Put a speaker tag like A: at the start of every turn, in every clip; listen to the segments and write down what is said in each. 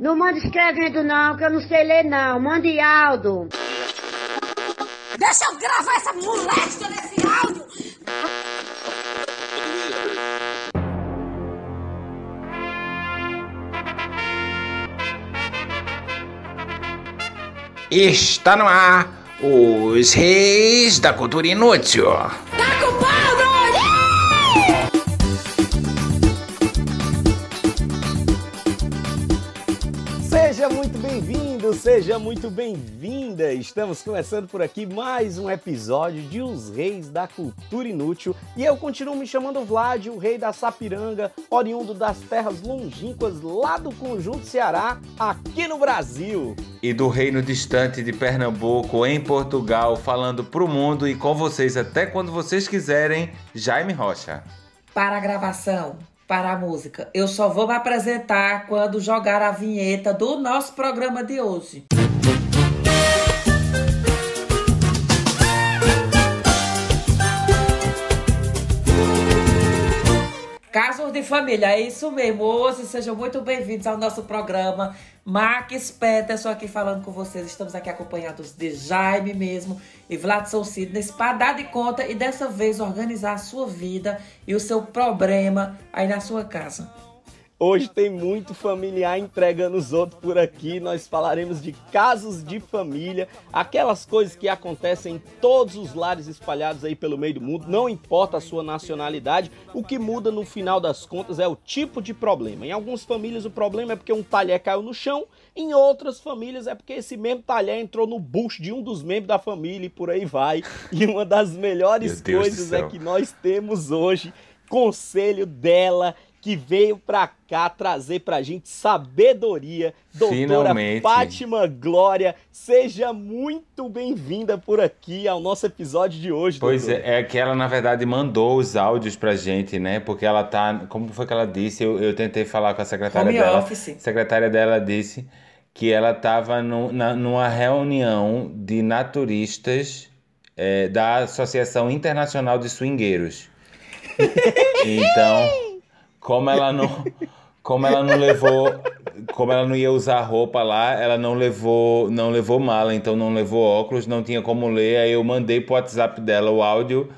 A: Não manda escrevendo não, que eu não sei ler não. Mande áudio.
B: Deixa eu gravar essa moléstia nesse áudio.
C: Está no ar os Reis da Cultura Inútil.
D: Seja muito bem-vinda. Estamos começando por aqui mais um episódio de Os Reis da Cultura Inútil e eu continuo me chamando Vlad, o rei da Sapiranga, oriundo das terras longínquas lá do Conjunto Ceará, aqui no Brasil.
C: E do reino distante de Pernambuco, em Portugal, falando pro mundo e com vocês até quando vocês quiserem, Jaime Rocha.
E: para a gravação, para a música. Eu só vou me apresentar quando jogar a vinheta do nosso programa de hoje. Casos de família, é isso mesmo. Hoje sejam muito bem-vindos ao nosso programa. Marques Peterson aqui falando com vocês. Estamos aqui acompanhados de Jaime mesmo e Vladson Sidney para dar de conta e dessa vez organizar a sua vida e o seu problema aí na sua casa.
D: Hoje tem muito familiar entregando os outros por aqui. Nós falaremos de casos de família, aquelas coisas que acontecem em todos os lares espalhados aí pelo meio do mundo, não importa a sua nacionalidade, o que muda no final das contas é o tipo de problema. Em algumas famílias o problema é porque um talher caiu no chão, em outras famílias é porque esse mesmo talher entrou no bucho de um dos membros da família e por aí vai. E uma das melhores coisas é que nós temos hoje conselho dela que veio pra cá trazer pra gente sabedoria. Doutora
C: Finalmente.
D: Fátima Glória, seja muito bem-vinda por aqui ao nosso episódio de hoje.
C: Pois
D: doutora.
C: é, é que ela na verdade mandou os áudios pra gente, né? Porque ela tá. Como foi que ela disse? Eu, eu tentei falar com a secretária
E: Home
C: dela.
E: office.
C: A secretária dela disse que ela estava numa reunião de naturistas é, da Associação Internacional de Swingueiros. Então, como ela não, como ela não levou, como ela não ia usar roupa lá, ela não levou, não levou mala, então não levou óculos, não tinha como ler. Aí eu mandei pro WhatsApp dela o áudio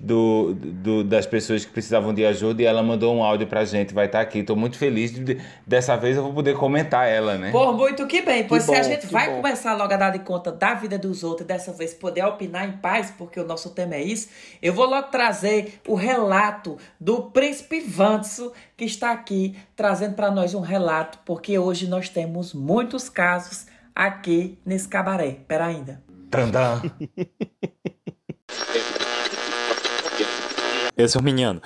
C: do, do- das pessoas que precisavam de ajuda e ela mandou um áudio pra gente, vai estar aqui. Tô muito feliz de, dessa vez eu vou poder comentar ela, né?
E: Por muito que bem, pois
D: Que
E: se a
D: bom,
E: gente
D: que
E: vai
D: bom.
E: começar logo a dar de conta da vida dos outros e dessa vez poder opinar em paz, porque o nosso tema é isso, eu vou logo trazer o relato do príncipe Vanso, que está aqui trazendo para nós um relato, porque hoje nós temos muitos casos aqui nesse cabaré. Pera ainda.
C: Tandã.
F: Esse é o menino.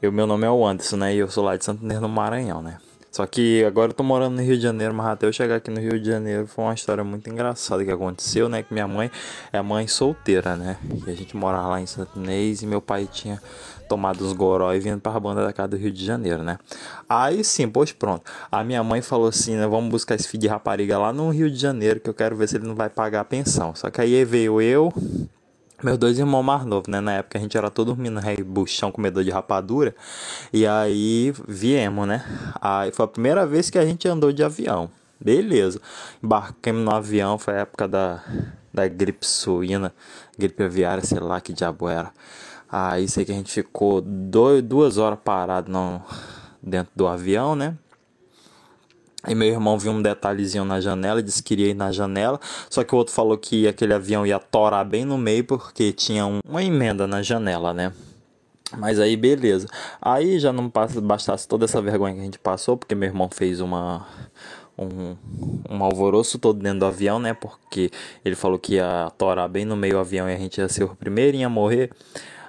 F: Eu, meu nome é o Anderson, né? E eu sou lá de Santo Inês, no Maranhão, né? Só que agora eu tô morando no Rio de Janeiro, mas até eu chegar aqui no Rio de Janeiro foi uma história muito engraçada que aconteceu, né? Que minha mãe é mãe solteira, né? E a gente morava lá em Santo e meu pai tinha tomado uns goró e vindo pra banda da casa do Rio de Janeiro, né? Aí sim, pois pronto. A minha mãe falou assim, né? Vamos buscar esse filho de rapariga lá no Rio de Janeiro que eu quero ver se ele não vai pagar a pensão. Só que aí veio eu, meus dois irmãos mais novos, né? Na época a gente era todo dormindo rei buchão, comedor de rapadura. E aí viemos, né? Aí foi a primeira vez que a gente andou de avião. Beleza. Embarquemos no avião, foi a época da, da gripe suína, gripe aviária, sei lá que diabo era. Aí sei que a gente ficou dois, duas horas parado no, dentro do avião, né? Aí meu irmão viu um detalhezinho na janela e disse que iria ir na janela. Só que o outro falou que aquele avião ia torar bem no meio porque tinha um- uma emenda na janela, né? Mas aí beleza. Aí já não bastasse toda essa vergonha que a gente passou, porque meu irmão fez uma um, um alvoroço todo dentro do avião, né? Porque ele falou que ia torar bem no meio do avião e a gente ia ser o primeirinho a morrer.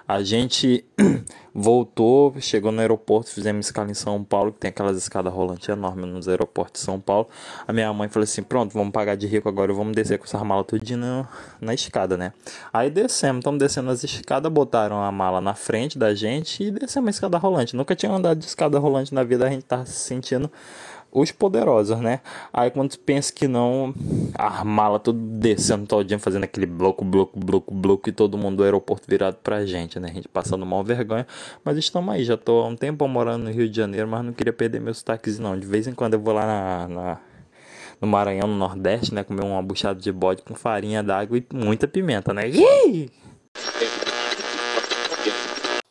F: A gente voltou, chegou no aeroporto, fizemos escala em São Paulo, que tem aquelas escadas rolantes enormes nos aeroportos de São Paulo. A minha mãe falou assim: pronto, vamos pagar de rico agora, vamos descer com essas malas tudinho na, na escada, né? Aí descemos, estamos descendo as escadas, botaram a mala na frente da gente e descemos a escada rolante. Nunca tinha andado de escada rolante na vida, a gente tava se sentindo os poderosos, né? Aí quando tu pensa que não, a mala tudo descendo todinho, fazendo aquele bloco, bloco, bloco, bloco e todo mundo do aeroporto virado pra gente, né? A gente passando mal vergonha, mas estamos aí, já tô há um tempo morando no Rio de Janeiro, mas não queria perder meu sotaque não. De vez em quando eu vou lá na, na no Maranhão, no Nordeste, né? Comer uma buchada de bode com farinha d'água e muita pimenta, né? Ih!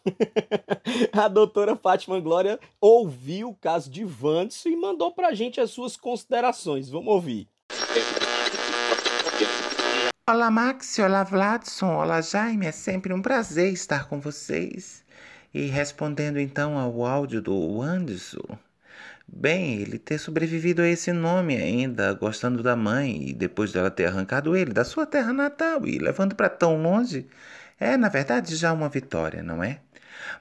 D: A doutora Fátima Glória ouviu o caso de Vanderson e mandou pra gente as suas considerações. Vamos ouvir.
G: Olá, Max. Olá, Vladson. Olá, Jaime. É sempre um prazer estar com vocês. E respondendo então ao áudio do Anderson. Bem, ele ter sobrevivido a esse nome ainda, gostando da mãe, e depois dela ter arrancado ele da sua terra natal e levando para tão longe, é, na verdade, já uma vitória, não é?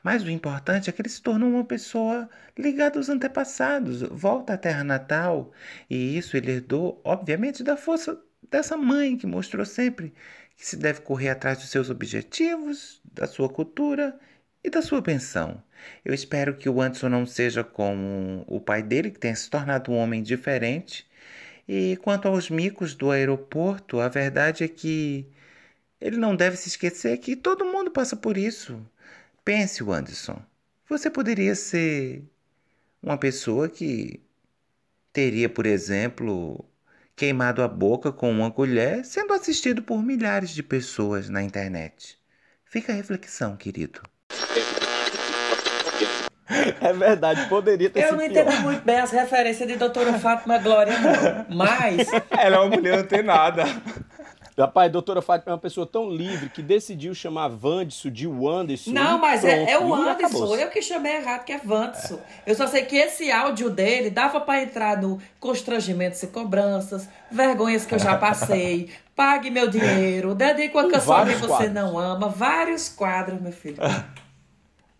G: Mas o importante é que ele se tornou uma pessoa ligada aos antepassados, volta à terra natal, e isso ele herdou, obviamente, da força dessa mãe que mostrou sempre que se deve correr atrás dos seus objetivos, da sua cultura e da sua pensão. Eu espero que o Anderson não seja como o pai dele, que tenha se tornado um homem diferente. E quanto aos micos do aeroporto, a verdade é que ele não deve se esquecer que todo mundo passa por isso. Pense, Anderson. Você poderia ser uma pessoa que teria, por exemplo, queimado a boca com uma colher, sendo assistido por milhares de pessoas na internet. Fica a reflexão, querido.
D: É verdade, poderia ter
E: Eu
D: sido
E: não
D: pior.
E: entendo muito bem as referências de doutora Fátima Glória, não. Mas
C: Ela é uma mulher antenada.
D: Rapaz, doutora Fátima é uma pessoa tão livre que decidiu chamar Vanderson de Wanderson.
E: Não, mas é, é
D: pronto,
E: o Anderson. Eu que chamei errado, que é Vanderson. Eu só sei que esse áudio dele dava pra entrar no constrangimentos e cobranças, vergonhas que eu já passei, pague meu dinheiro, dedico a canção que você
D: quadros.
E: não ama, vários quadros, meu filho.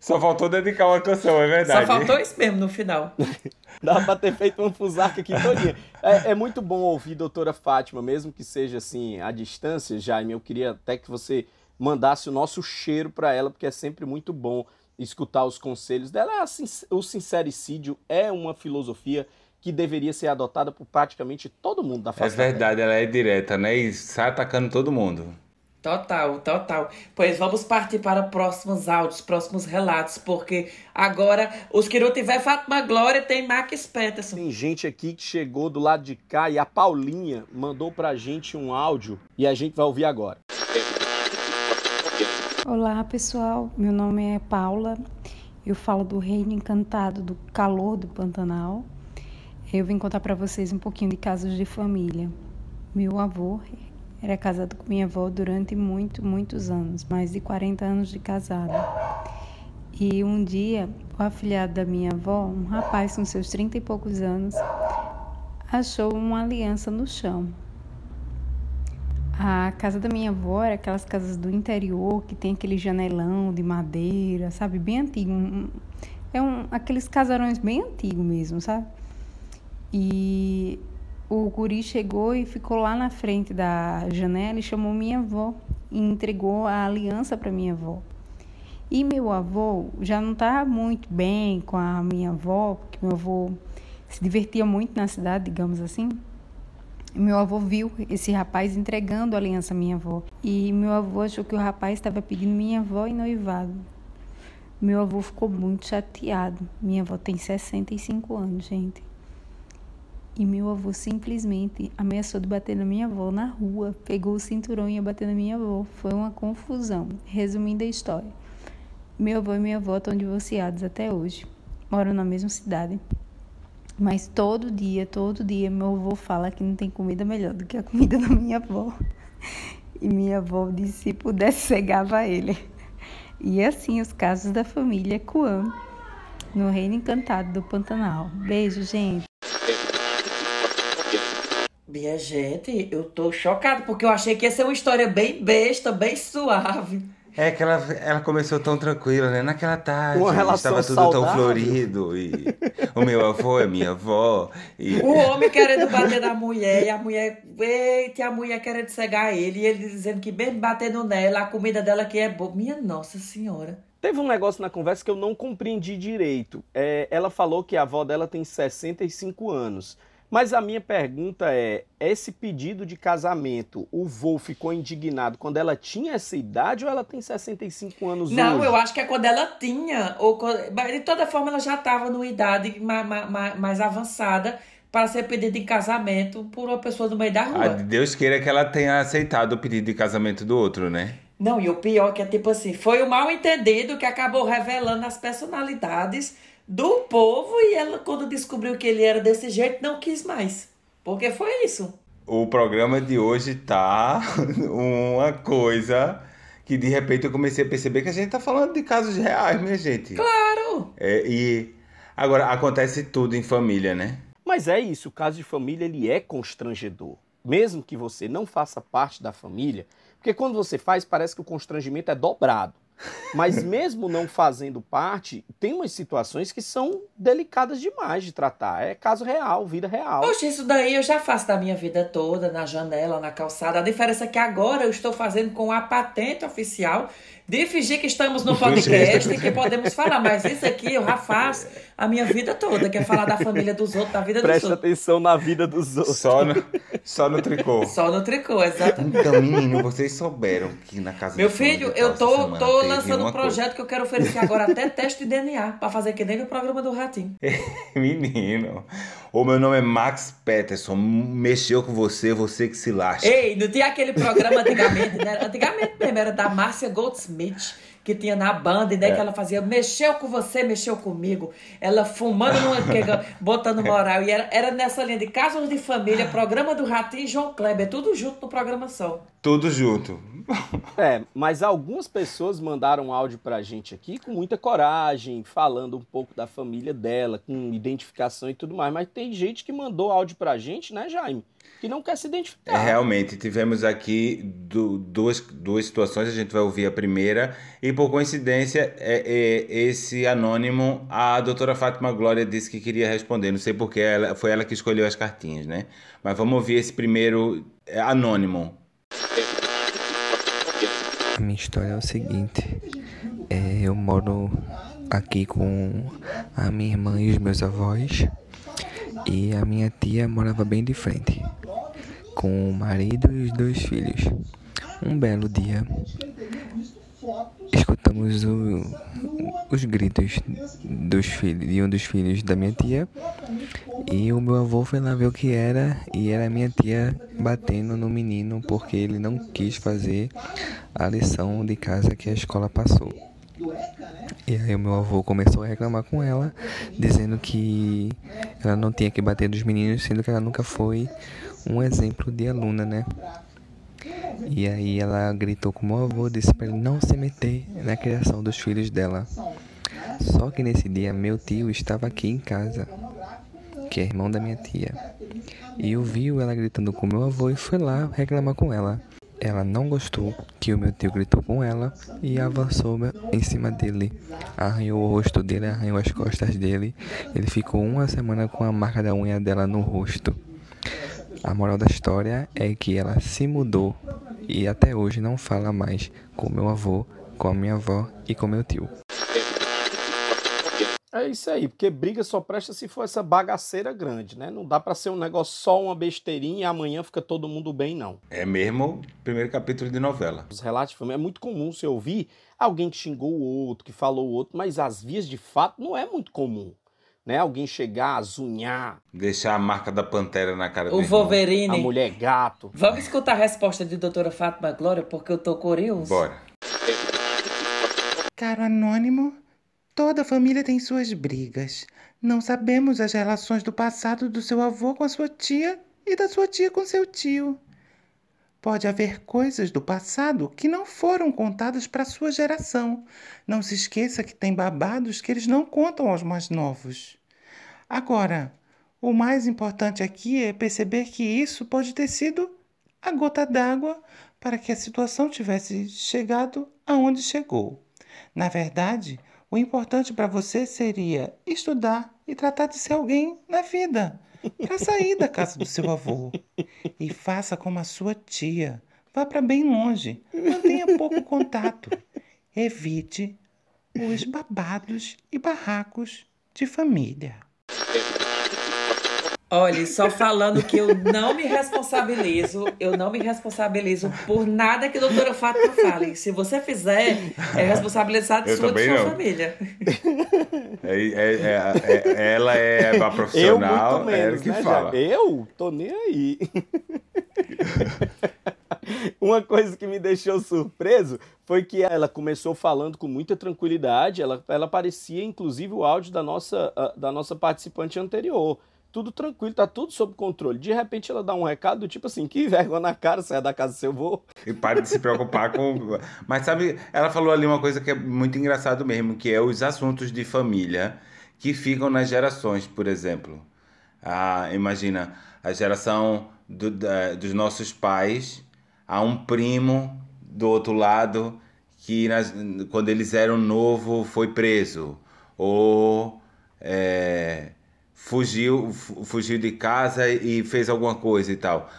C: Só faltou dedicar uma canção, é verdade.
E: Só faltou isso mesmo no final.
D: Dá pra ter feito uma fusarca aqui todinha. É, é muito bom ouvir doutora Fátima, mesmo que seja assim, à distância, Jaime. Eu queria até que você mandasse o nosso cheiro pra ela, porque é sempre muito bom escutar os conselhos dela. Sin- O sincericídio é uma filosofia que deveria ser adotada por praticamente todo mundo da
C: É
D: face terra.
C: verdade, ela é direta, né? E sai atacando todo mundo.
E: Total, total. Pois vamos partir para próximos áudios, próximos relatos, porque agora os que não tiver Fátima Glória tem Max Peterson.
D: Tem gente aqui que chegou do lado de cá e a Paulinha mandou pra gente um áudio e a gente vai ouvir agora.
H: Olá pessoal, meu nome é Paula, eu falo do Reino Encantado do Calor do Pantanal. Eu vim contar para vocês um pouquinho de casos de família. Meu avô era casado com minha avó durante muito, muitos anos, mais de 40 anos de casado. E um dia, o afilhado da minha avó, um rapaz com seus 30 e poucos anos, achou uma aliança no chão. A casa da minha avó era aquelas casas do interior que tem aquele janelão de madeira, sabe? Bem antigo. É um, aqueles casarões bem antigos mesmo, sabe? E o guri chegou e ficou lá na frente da janela e chamou minha avó e entregou a aliança para minha avó. E meu avô já não estava muito bem com a minha avó, porque meu avô se divertia muito na cidade, digamos assim. Meu avô viu esse rapaz entregando a aliança à minha avó. E meu avô achou que o rapaz estava pedindo minha avó em noivado. Meu avô ficou muito chateado. Minha avó tem 65 anos, gente. E meu avô simplesmente ameaçou de bater na minha avó na rua. Pegou o cinturão e ia bater na minha avó. Foi uma confusão. Resumindo a história. Meu avô e minha avó estão divorciados até hoje. Moram na mesma cidade. Mas todo dia, todo dia, meu avô fala que não tem comida melhor do que a comida da minha avó. E minha avó disse se pudesse cegava ele. E assim os casos da família Kuan, no Reino Encantado do Pantanal. Beijo, gente.
E: Minha gente, eu tô chocada, porque eu achei que ia ser uma história bem besta, bem suave.
C: É que ela, ela começou tão tranquila, né? Naquela tarde, estava tudo tão
D: saudável.
C: florido. E o meu avô é minha avó. E...
E: O homem querendo bater na mulher, e a mulher, eita, e a mulher querendo cegar ele, e ele dizendo que mesmo batendo nela, a comida dela que é boa. Minha Nossa Senhora.
D: Teve um negócio na conversa que eu não compreendi direito. É, ela falou que a avó dela tem 65 anos. Mas a minha pergunta é: esse pedido de casamento, o vô ficou indignado quando ela tinha essa idade ou ela tem 65 anos
E: Não,
D: hoje?
E: eu acho que é quando ela tinha, ou quando- de toda forma ela já estava numa idade ma- ma- ma- mais avançada para ser pedido em casamento por uma pessoa do meio da rua.
C: Ah, Deus queira que ela tenha aceitado o pedido de casamento do outro, né?
E: Não, e o pior é que é tipo assim, foi o mal entendido que acabou revelando as personalidades do povo e ela, quando descobriu que ele era desse jeito, não quis mais. Porque foi isso.
C: O programa de hoje tá uma coisa que de repente eu comecei a perceber que a gente tá falando de casos reais, minha gente.
E: Claro!
C: É, e agora acontece tudo em família, né?
D: Mas é isso, o caso de família ele é constrangedor. Mesmo que você não faça parte da família, porque quando você faz parece que o constrangimento é dobrado. Mas mesmo não fazendo parte, tem umas situações que são delicadas demais de tratar. É caso real, vida real.
E: Poxa, isso daí eu já faço da minha vida toda, na janela, na calçada. A diferença é que agora eu estou fazendo com a patente oficial de fingir que estamos no podcast e que podemos falar. Mas isso aqui eu já faço a minha vida toda, que é falar da família dos outros, da vida dos
D: Presta
E: outros.
D: atenção na vida dos outros.
C: Só no, só no tricô.
E: Só no tricô, exatamente.
C: Então, menino, vocês souberam que na casa
E: Meu filho, eu tô, tô lançando um projeto que eu quero oferecer agora até teste de DNA, pra fazer que nem no programa do Ratinho.
C: Menino, o meu nome é Max Peterson. Mexeu com você, você que se lasca.
E: Ei, não tinha aquele programa antigamente, né? Antigamente mesmo, era da Márcia Goldsmith, que tinha na banda, e daí que ela fazia, mexeu com você, mexeu comigo. Ela fumando, numa, pega- botando moral. E era, era nessa linha de casos de família, programa do Ratinho e João Kleber, tudo junto no programa só.
C: Tudo junto.
D: É, mas algumas pessoas mandaram áudio pra gente aqui com muita coragem, falando um pouco da família dela, com identificação e tudo mais. Mas tem gente que mandou áudio pra gente, né, Jaime? Que não quer se
C: É,
D: identificar.
C: realmente, tivemos aqui du- duas, duas situações, a gente vai ouvir a primeira, e por coincidência, é, é, esse anônimo, a doutora Fátima Glória disse que queria responder, não sei porque ela, foi ela que escolheu as cartinhas, né? Mas vamos ouvir esse primeiro é, anônimo.
I: Minha história é o seguinte: é, eu moro aqui com a minha irmã e os meus avós, e a minha tia morava bem de frente, com o marido e os dois filhos. Um belo dia, escutamos o- os gritos dos filhos, de um dos filhos da minha tia, e o meu avô foi lá ver o que era, e era minha tia batendo no menino porque ele não quis fazer a lição de casa que a escola passou. E aí o meu avô começou a reclamar com ela, dizendo que ela não tinha que bater nos meninos, sendo que ela nunca foi um exemplo de aluna, né? E aí ela gritou com o meu avô, disse para ele não se meter na criação dos filhos dela. Só que nesse dia meu tio estava aqui em casa, que é irmão da minha tia. E ouviu ela gritando com meu avô e foi lá reclamar com ela. Ela não gostou que o meu tio gritou com ela e avançou em cima dele. Arranhou o rosto dele, arranhou as costas dele. Ele ficou uma semana com a marca da unha dela no rosto. A moral da história é que ela se mudou e até hoje não fala mais com meu avô, com a minha avó e com meu tio.
D: É isso aí, porque briga só presta se for essa bagaceira grande, né? Não dá pra ser um negócio só uma besteirinha e amanhã fica todo mundo bem, não.
C: É mesmo o primeiro capítulo de novela.
D: Os relatos de família é muito comum você ouvir alguém que xingou o outro, que falou o outro, mas as vias de fato não é muito comum. Né? Alguém chegar, azunhar,
C: Deixar a marca da pantera na cara
E: O
C: dele.
D: a
E: Wolverine.
D: mulher gato.
E: Vamos escutar a resposta de doutora Fátima Glória, porque eu tô curioso.
C: Bora.
G: Caro anônimo, toda família tem suas brigas. Não sabemos as relações do passado do seu avô com a sua tia e da sua tia com seu tio. Pode haver coisas do passado que não foram contadas para sua geração. Não se esqueça que tem babados que eles não contam aos mais novos. Agora, o mais importante aqui é perceber que isso pode ter sido a gota d'água para que a situação tivesse chegado aonde chegou. Na verdade, o importante para você seria estudar e tratar de ser alguém na vida, para sair da casa do seu avô. E faça como a sua tia. Vá para bem longe. Mantenha pouco contato. Evite os babados e barracos de família.
E: Olha, só falando que eu não me responsabilizo, eu não me responsabilizo por nada que a doutora Fátima fale. Se você fizer, é responsabilidade
C: Eu
E: sua de
C: também
E: sua
C: não.
E: família.
C: É, é- é- é- ela é a
D: Eu
C: profissional,
D: muito
C: é ela
D: menos,
C: que
D: né,
C: fala.
D: Jaime? Eu? Tô nem aí. Uma coisa que me deixou surpreso foi que ela começou falando com muita tranquilidade. Ela, ela parecia, inclusive, o áudio da nossa, ah, da nossa participante anterior. Tudo tranquilo, tá tudo sob controle. De repente ela dá um recado do tipo assim: que vergonha na cara, sai da casa seu avô.
C: E pare de se preocupar com. Mas sabe, ela falou ali uma coisa que é muito engraçado mesmo, que é os assuntos de família que ficam nas gerações, por exemplo. Ah, imagina, a geração do- da- dos nossos pais, há um primo do outro lado que nas- quando eles eram novo foi preso. Ou é, fugiu, fu- fugiu de casa e fez alguma coisa e tal.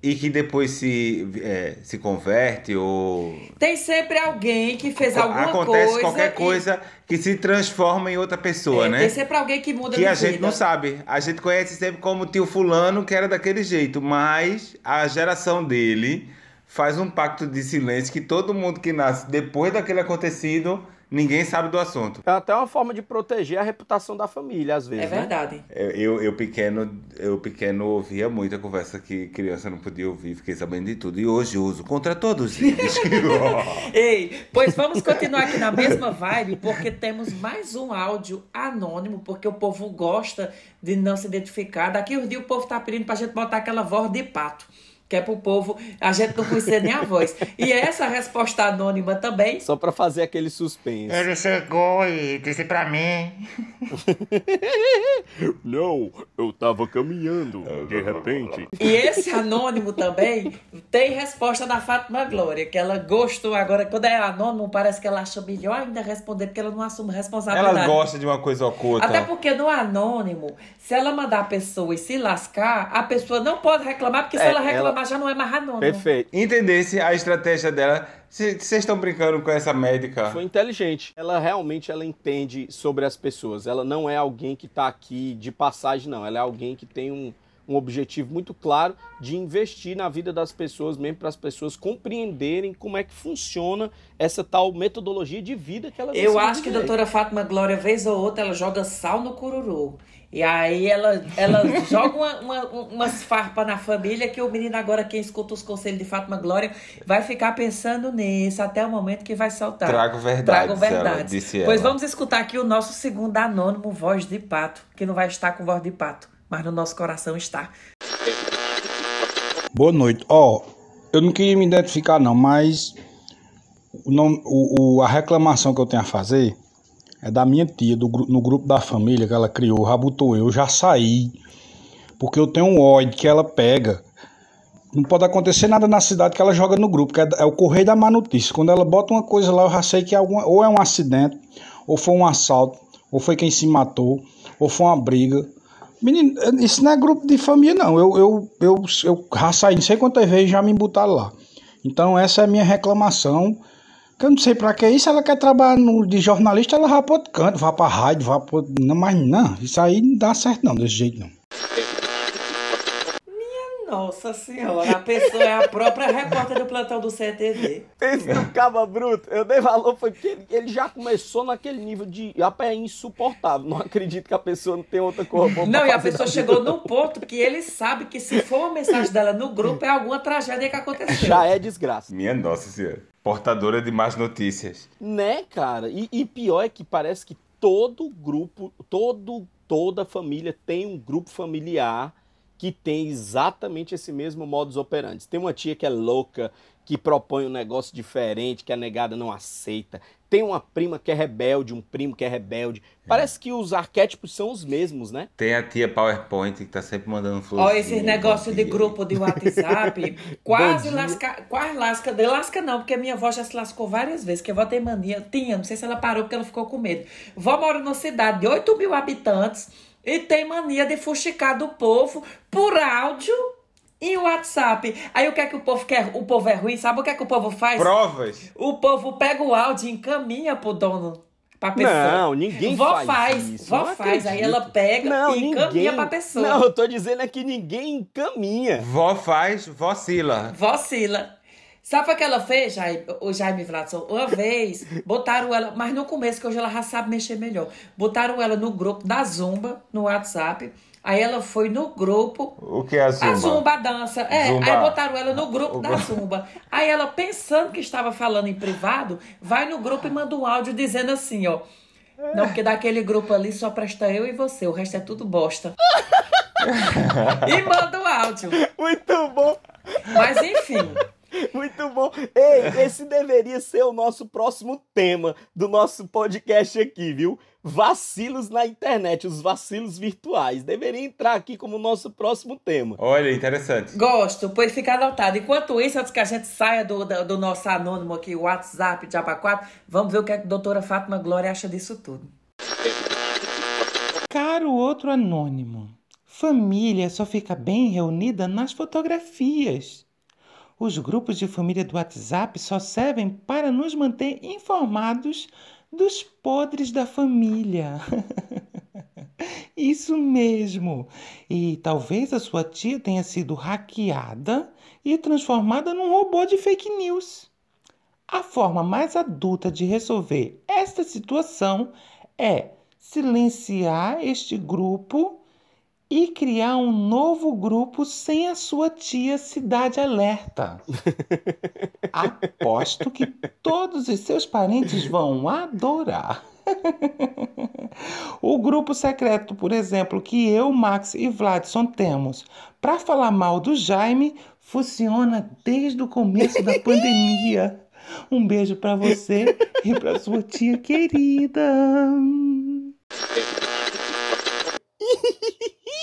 C: E que depois se, é, se converte ou.
E: Tem sempre alguém que fez alguma
C: Acontece
E: coisa.
C: qualquer
E: e-
C: coisa que se transforma em outra pessoa,
E: É,
C: né?
E: Tem sempre alguém que muda
C: Que a gente
E: vida.
C: não sabe. A gente conhece sempre como tio fulano, que era daquele jeito, mas a geração dele faz um pacto de silêncio que todo mundo que nasce depois daquele acontecido, ninguém sabe do assunto.
D: É até uma forma de proteger a reputação da família, às vezes.
E: É
D: né?
E: verdade.
C: Eu, eu pequeno, eu pequeno ouvia muito a conversa que criança não podia ouvir, fiquei sabendo de tudo. E hoje uso contra todos eles.
E: Ei, pois vamos continuar aqui na mesma vibe, porque temos mais um áudio anônimo, porque o povo gosta de não se identificar. Daqui uns dias o povo tá pedindo pra gente botar aquela voz de pato. Que é pro povo, a gente não conhecer nem a voz. E essa resposta anônima também.
D: Só pra fazer aquele suspense.
G: Ele chegou e disse pra mim.
D: Não, eu tava caminhando, de repente.
E: E esse anônimo também tem resposta da Fátima Glória, que ela gostou agora. Quando é anônimo, parece que ela acha melhor ainda responder, porque ela não assume responsabilidade.
C: Ela gosta de uma coisa oculta.
E: Até porque no anônimo, se ela mandar a pessoa e se lascar, a pessoa não pode reclamar, porque se
D: É,
E: ela reclamar
D: ela-
E: já não é mais anônimo.
D: Perfeito.
C: Entendesse a estratégia dela. Vocês estão brincando com essa médica?
D: Foi inteligente. Ela realmente ela entende sobre as pessoas. Ela não é alguém que tá aqui de passagem, não. Ela é alguém que tem um, um objetivo muito claro de investir na vida das pessoas, mesmo para as pessoas compreenderem como é que funciona essa tal metodologia de vida que ela
E: Eu acho que a doutora Fátima Glória, vez ou outra, ela joga sal no cururu. E aí ela, ela joga uma, uma- umas farpas na família que o menino agora, quem escuta os conselhos de Fátima Glória, vai ficar pensando nisso até o momento que vai soltar.
C: Trago verdades,
E: Trago
C: disse
E: Pois
C: ela.
E: vamos escutar aqui o nosso segundo anônimo, voz de pato, que não vai estar com voz de pato, mas no nosso coração está.
J: Boa noite. Ó, eu não queria me identificar não, mas o nome- o- o- a reclamação que eu tenho a fazer é da minha tia, do, no grupo da família que ela criou, rabutou eu, já saí, porque eu tenho um ódio que ela pega. Não pode acontecer nada na cidade que ela joga no grupo, que é, é o Correio da Má Notícia. Quando ela bota uma coisa lá, eu já sei que é alguma, ou é um acidente, ou foi um assalto, ou foi quem se matou, ou foi uma briga. Menino, isso não é grupo de família, não. Eu, eu, eu, eu saí não sei quantas vezes já me botaram lá. Então, essa é a minha reclamação. Que eu não sei pra que isso. Ela quer trabalhar no, de jornalista, ela vai para outro canto, vai pra rádio, vai pra. Não, mas não, isso aí não dá certo, não, desse jeito não.
E: Nossa senhora, a pessoa é a própria repórter do plantão do CTV.
D: Esse do Caba Bruto, eu dei valor foi porque ele, ele já começou naquele nível de é insuportável. Não acredito que a pessoa não tem outra cor. boa
E: Não,
D: pra
E: e a pessoa chegou num ponto que ele sabe que se for uma mensagem dela no grupo, é alguma tragédia que aconteceu.
D: Já é desgraça.
C: Minha nossa senhora. Portadora de más notícias.
D: Né, cara? E, e pior é que parece que todo grupo, todo, toda família tem um grupo familiar que tem exatamente esse mesmo modus operandi. Tem uma tia que é louca, que propõe um negócio diferente, que a negada não aceita. Tem uma prima que é rebelde, um primo que é rebelde. Parece que os arquétipos são os mesmos, né?
C: Tem a tia PowerPoint que tá sempre mandando flores.
E: Ó, esses negócios de grupo de WhatsApp, quase lasca, quase lasca, de lasca não, porque minha avó já se lascou várias vezes, que a avó tem mania, tinha, não sei se ela parou porque ela ficou com medo. Vó mora numa cidade de 8 mil habitantes e tem mania de fuxicar do povo por áudio e WhatsApp. Aí o que é que o povo quer? O povo é ruim, sabe o que é que o povo faz?
C: Provas.
E: O povo pega o áudio e encaminha pro dono pra pessoa.
D: Não, ninguém
E: vó
D: faz
E: faz.
D: isso,
E: Vó
D: não
E: faz. Aí
D: acredito.
E: ela pega
D: Não,
E: e
D: ninguém.
E: encaminha pra pessoa.
D: Não, eu tô dizendo é que ninguém encaminha.
C: Vó faz, vacila.
E: Vacila. Sabe o que ela fez, Jaime, o Jaime Vladson? Uma vez, botaram ela, mas no começo, que hoje ela já sabe mexer melhor. Botaram ela no grupo da Zumba, no WhatsApp. Aí ela foi no grupo.
C: O que é a Zumba?
E: A Zumba, a dança. É,
C: Zumba.
E: aí botaram ela no grupo da Zumba. Aí ela, pensando que estava falando em privado, vai no grupo e manda um áudio dizendo assim, ó. Não, porque daquele grupo ali só presta eu e você, o resto é tudo bosta. e manda o áudio.
D: Muito bom.
E: Mas enfim.
D: Muito bom. Ei, esse deveria ser o nosso próximo tema do nosso podcast aqui, viu? Vacilos na internet, os vacilos virtuais. Deveria entrar aqui como nosso próximo tema.
C: Olha, interessante.
E: Gosto, pois fica anotado. Enquanto isso, antes que a gente saia do, do, do nosso anônimo aqui, o WhatsApp de Aba 4, vamos ver o que, é que a doutora Fátima Glória acha disso tudo.
G: Caro outro anônimo, família só fica bem reunida nas fotografias. Os grupos de família do WhatsApp só servem para nos manter informados dos podres da família. Isso mesmo. E talvez a sua tia tenha sido hackeada e transformada num robô de fake news. A forma mais adulta de resolver esta situação é silenciar este grupo e criar um novo grupo sem a sua tia Cidade Alerta. Aposto que todos os seus parentes vão adorar. O grupo secreto, por exemplo, que eu, Max e Vladson temos para falar mal do Jaime funciona desde o começo da pandemia. Um beijo para você e para sua tia querida.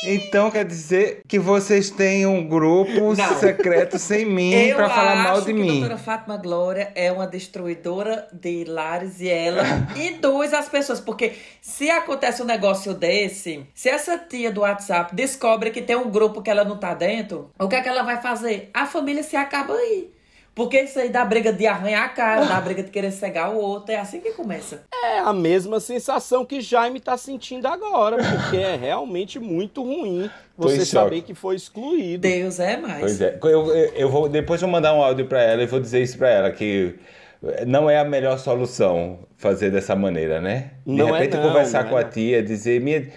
C: Então quer dizer que vocês têm um grupo
E: Não.
C: secreto sem mim pra falar mal
E: acho
C: de
E: que
C: mim.
E: a doutora Fátima Glória é uma destruidora de lares e ela induz as pessoas. Porque se acontece um negócio desse, se essa tia do WhatsApp descobre que tem um grupo que ela não tá dentro, o que é que ela vai fazer? A família se acaba aí. Porque isso aí dá briga de arranhar a cara, dá briga de querer cegar o outro. É assim que começa.
D: É a mesma sensação que Jaime tá sentindo agora, porque é realmente muito ruim você saber que foi excluído.
E: Deus é mais.
C: Pois é. Eu, eu, eu vou, depois eu vou mandar um áudio pra ela e vou dizer isso pra ela, que não é a melhor solução fazer dessa maneira, né? De
D: Não é
C: repente
D: não,
C: conversar
D: não é
C: com a tia, dizer minha.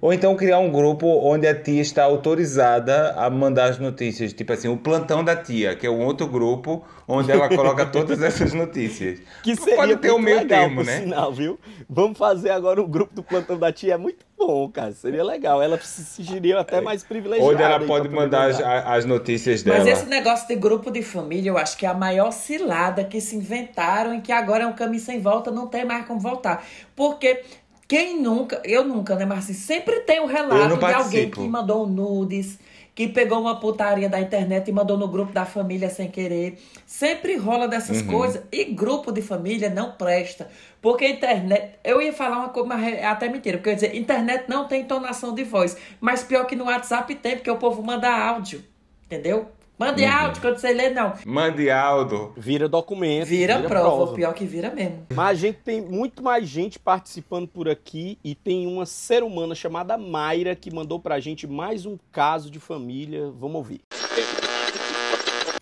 C: Ou então criar um grupo onde a tia está autorizada a mandar as notícias. Tipo assim, o plantão da tia, que é um outro grupo onde ela coloca todas essas notícias.
D: Que seria
C: Pode ter o meio
D: legal,
C: termo, né?
D: sinal, viu? Vamos fazer agora um grupo do plantão da tia, é muito bom, cara. Seria legal. Ela se sentiria até mais privilegiada.
C: Onde ela pode mandar as, as notícias dela.
E: Mas esse negócio de grupo de família, eu acho que é a maior cilada que se inventaram e que agora é um caminho sem volta, não tem mais como voltar. Porque quem nunca, eu nunca, né, mas assim, sempre tem um relato de alguém que mandou nudes, que pegou uma putaria da internet e mandou no grupo da família sem querer. Sempre rola dessas
C: Uhum.
E: coisas. E grupo de família não presta. Porque a internet. Eu ia falar uma coisa, mas é até mentira. Porque eu ia dizer, internet não tem entonação de voz. Mas pior que no WhatsApp tem, porque o povo manda áudio. Entendeu? Mande
C: Uhum.
E: áudio quando você lê, não.
C: Mande Aldo.
D: Vira documento.
E: Vira, prova. Pior que vira mesmo.
D: Mas a gente tem muito mais gente participando por aqui e tem uma ser humana chamada Mayra que mandou pra gente mais um caso de família. Vamos ouvir.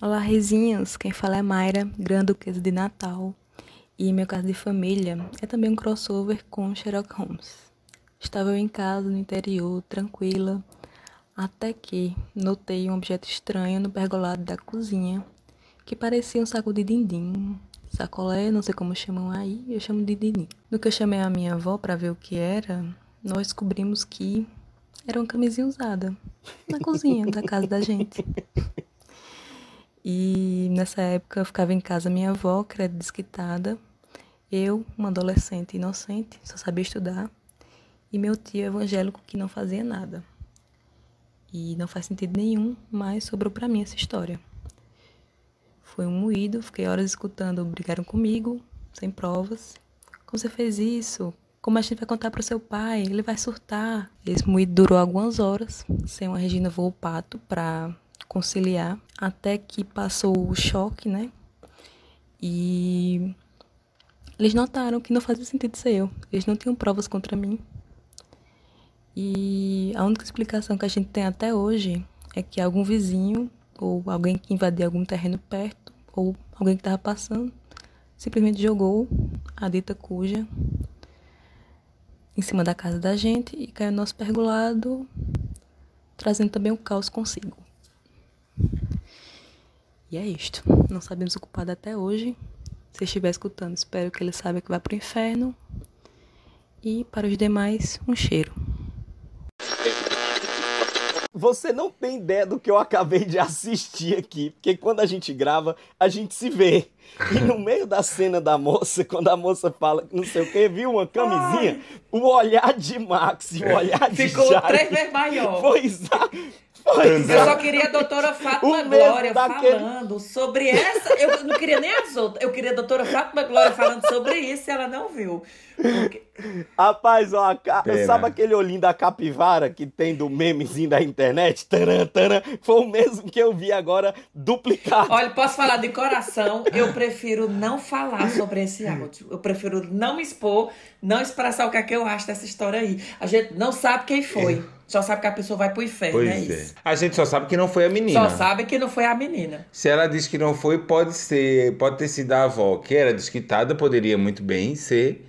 K: Olá, Rezinhos. Quem fala é Mayra, Grande Duquesa de Natal. E meu caso de família é também um crossover com Sherlock Holmes. Estava eu em casa, no interior, tranquila, até que notei um objeto estranho no pergolado da cozinha, que parecia um saco de dindim. Sacolé, não sei como chamam aí, eu chamo de dindim. No que eu chamei a minha avó para ver o que era, nós descobrimos que era uma camisinha usada na cozinha da casa da gente. E nessa época eu ficava em casa minha avó, era desquitada, eu, uma adolescente inocente, só sabia estudar, e meu tio evangélico que não fazia nada. E não faz sentido nenhum, mas sobrou pra mim essa história. Foi um moído, fiquei horas escutando, brigaram comigo, sem provas. Como você fez isso? Como a gente vai contar pro seu pai? Ele vai surtar. Esse moído durou algumas horas, sem uma Regina Volpato pra conciliar, até que passou o choque, né? E eles notaram que não fazia sentido ser eu. Eles não tinham provas contra mim. E a única explicação que a gente tem até hoje é que algum vizinho ou alguém que invadiu algum terreno perto ou alguém que estava passando simplesmente jogou a dita cuja em cima da casa da gente e caiu no nosso pergolado, trazendo também o caos consigo. E é isto. Não sabemos o culpado até hoje. Se estiver escutando, espero que ele saiba que vai para o inferno. E para os demais, um cheiro.
D: Você não tem ideia do que eu acabei de assistir aqui, porque quando a gente grava, a gente se vê. E no meio da cena da moça, quando a moça fala não sei o que, viu uma camisinha, Ai. o olhar de Max e o olhar de
E: Ficou três vezes maior.
D: Foi,
E: Pois eu só queria a doutora Fátima Glória daquele... falando sobre essa. Eu não queria nem as outras. Eu queria a doutora Fátima Glória falando sobre isso e ela não viu. Porque...
D: Rapaz, ó, ca... sabe aquele olhinho da capivara que tem do memezinho da internet? Taran, taran, foi o mesmo que eu vi agora duplicado.
E: Olha, posso falar de coração, eu prefiro não falar sobre esse áudio. Eu prefiro não me expor, não expressar o que é que eu acho dessa história aí. A gente não sabe quem foi. Só sabe que a pessoa vai pro inferno, pois é, é isso.
C: A gente só sabe que não foi a menina.
E: Só sabe que não foi a menina.
C: Se ela diz que não foi, pode ser, pode ter sido a avó que era desquitada, poderia muito bem ser.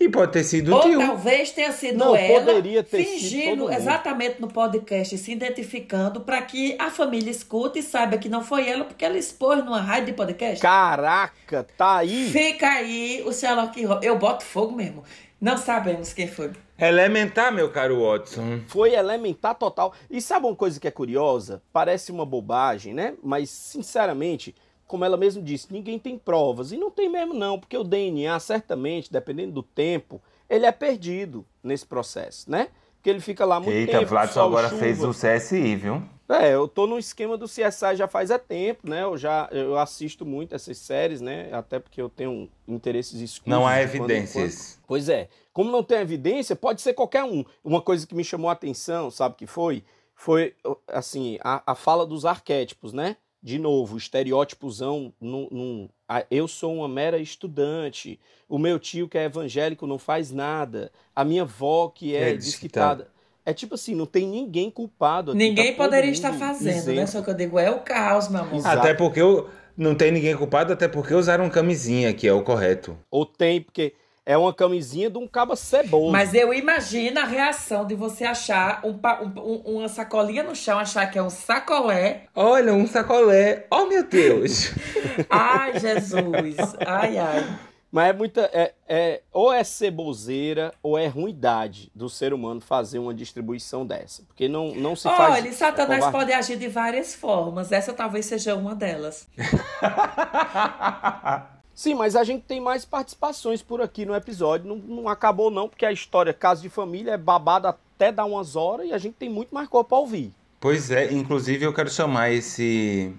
C: E pode ter sido
E: Ou
C: o tio.
E: talvez tenha sido
D: não,
E: ela
D: poderia ter
E: fingindo
D: sido
E: exatamente no podcast, se identificando para que a família escute e saiba que não foi ela, porque ela expôs numa rádio de podcast.
D: Caraca, tá aí.
E: Fica aí o Sherlock Holmes. Eu boto fogo mesmo. Não sabemos quem foi.
C: Elementar, meu caro Watson.
D: Foi elementar total. E sabe uma coisa que é curiosa? Parece uma bobagem, né? Mas, sinceramente, como ela mesmo disse, ninguém tem provas. E não tem mesmo, não, porque o DNA, certamente, dependendo do tempo, ele é perdido nesse processo, né? Porque ele fica lá muito
C: Eita,
D: tempo.
C: Eita, Vladson agora chuva. fez o CSI, viu?
D: É, eu tô no esquema do CSI já faz é tempo, né? Eu já eu assisto muito essas séries, né? Até porque eu tenho interesses escuros.
C: Não há evidências.
D: Pois é. Como não tem evidência, pode ser qualquer um. Uma coisa que me chamou a atenção, sabe que foi? Foi, assim, a, a fala dos arquétipos, né? de novo, o estereótipozão, num, num, eu sou uma mera estudante, o meu tio que é evangélico não faz nada, a minha avó que é, é desquitada. É tipo assim, não tem ninguém culpado. Aqui,
E: ninguém
D: tá
E: poderia estar fazendo, né? Só que eu digo, é o caos, meu amor.
C: Até porque eu, não tem ninguém culpado, até porque usaram camisinha, que é o correto.
D: Ou tem, porque é uma camisinha de um cabo ceboso.
E: Mas eu imagino a reação de você achar um, um, uma sacolinha no chão, achar que é um sacolé.
C: Olha, um sacolé. Oh, meu Deus.
E: ai, Jesus. Ai, ai.
D: Mas é muita. É, é, ou é ceboseira ou é ruindade do ser humano fazer uma distribuição dessa. Porque não, não se faz.
E: Olha, Satanás pode agir de várias formas. Essa talvez seja uma delas.
D: Sim, mas a gente tem mais participações por aqui no episódio. Não, não acabou, não, porque a história Caso de Família é babada até dar umas horas e a gente tem muito mais coisa para ouvir.
C: Pois é, inclusive eu quero chamar esse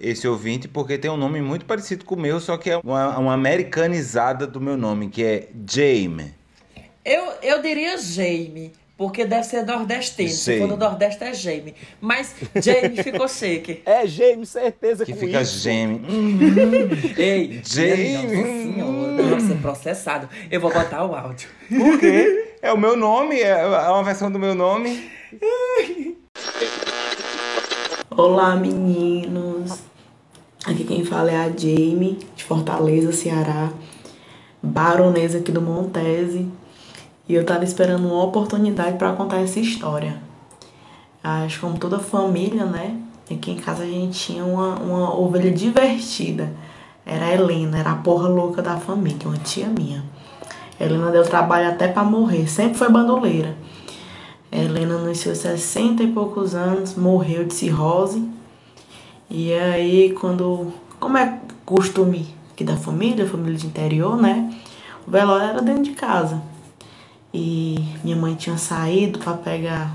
C: esse ouvinte porque tem um nome muito parecido com o meu, só que é uma, uma americanizada do meu nome, que é Jamie.
E: Eu, eu diria Jamie, porque deve ser nordestino. Se for no Nordeste é Jamie. Mas Jamie ficou shake.
D: É Jamie, certeza
C: que fica
D: isso.
C: Jamie.
E: Ei, Jamie. Nossa senhora, ser processado. Eu vou botar o áudio.
C: Por quê? É o meu nome, é uma versão do meu nome.
L: Olá, meninos. Aqui quem fala é a Jamie, de Fortaleza, Ceará. Baronesa aqui do Montese. E eu tava esperando uma oportunidade para contar essa história. Acho como toda família, né? Aqui em casa a gente tinha uma, uma ovelha divertida. Era a Helena, era a porra louca da família, uma tia minha. A Helena deu trabalho até para morrer, sempre foi bandoleira. Helena, nos seus 60 e poucos anos, morreu de cirrose. E aí, quando. Como é costume aqui da família, família de interior, né? O velório era dentro de casa e minha mãe tinha saído para pegar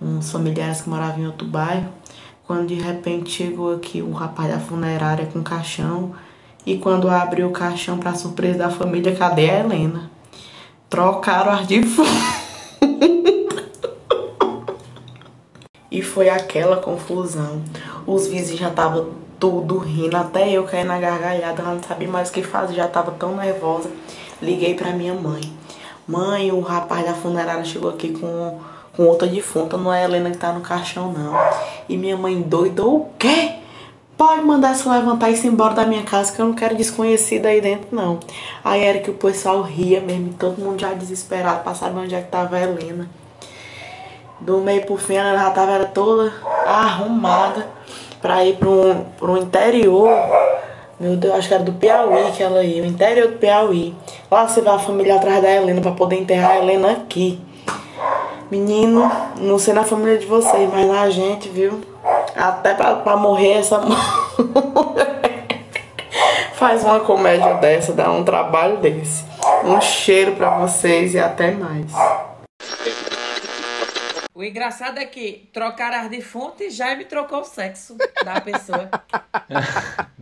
L: uns familiares que moravam em outro bairro. Quando de repente chegou aqui um rapaz da funerária com caixão. E quando abriu o caixão, para surpresa da família, cadê a Helena? Trocaram as de E foi aquela confusão. Os vizinhos já estavam tudo rindo, até eu caí na gargalhada, ela não sabia mais o que fazer, já tava tão nervosa. Liguei pra minha mãe. Mãe, o rapaz da funerária chegou aqui com, com outra defunta, não é a Helena que tá no caixão, não. E minha mãe doidou o quê? Pode mandar se levantar e se embora da minha casa, que eu não quero desconhecido aí dentro, não. Aí era que o pessoal ria mesmo, todo mundo já desesperado saber onde é que tava a Helena. Do meio pro fim, ela já tava era toda arrumada pra ir pro, pro interior. Meu Deus, acho que era do Piauí que ela ia, o interior do Piauí. Lá você vai a família atrás da Helena pra poder enterrar a Helena aqui. Menino, não sei na família de vocês, mas na gente, viu? Até pra, pra morrer essa Faz uma comédia dessa, dá um trabalho desse. Um cheiro pra vocês e até mais.
E: O engraçado é que trocaram as defuntas e Jaime trocou o sexo da pessoa.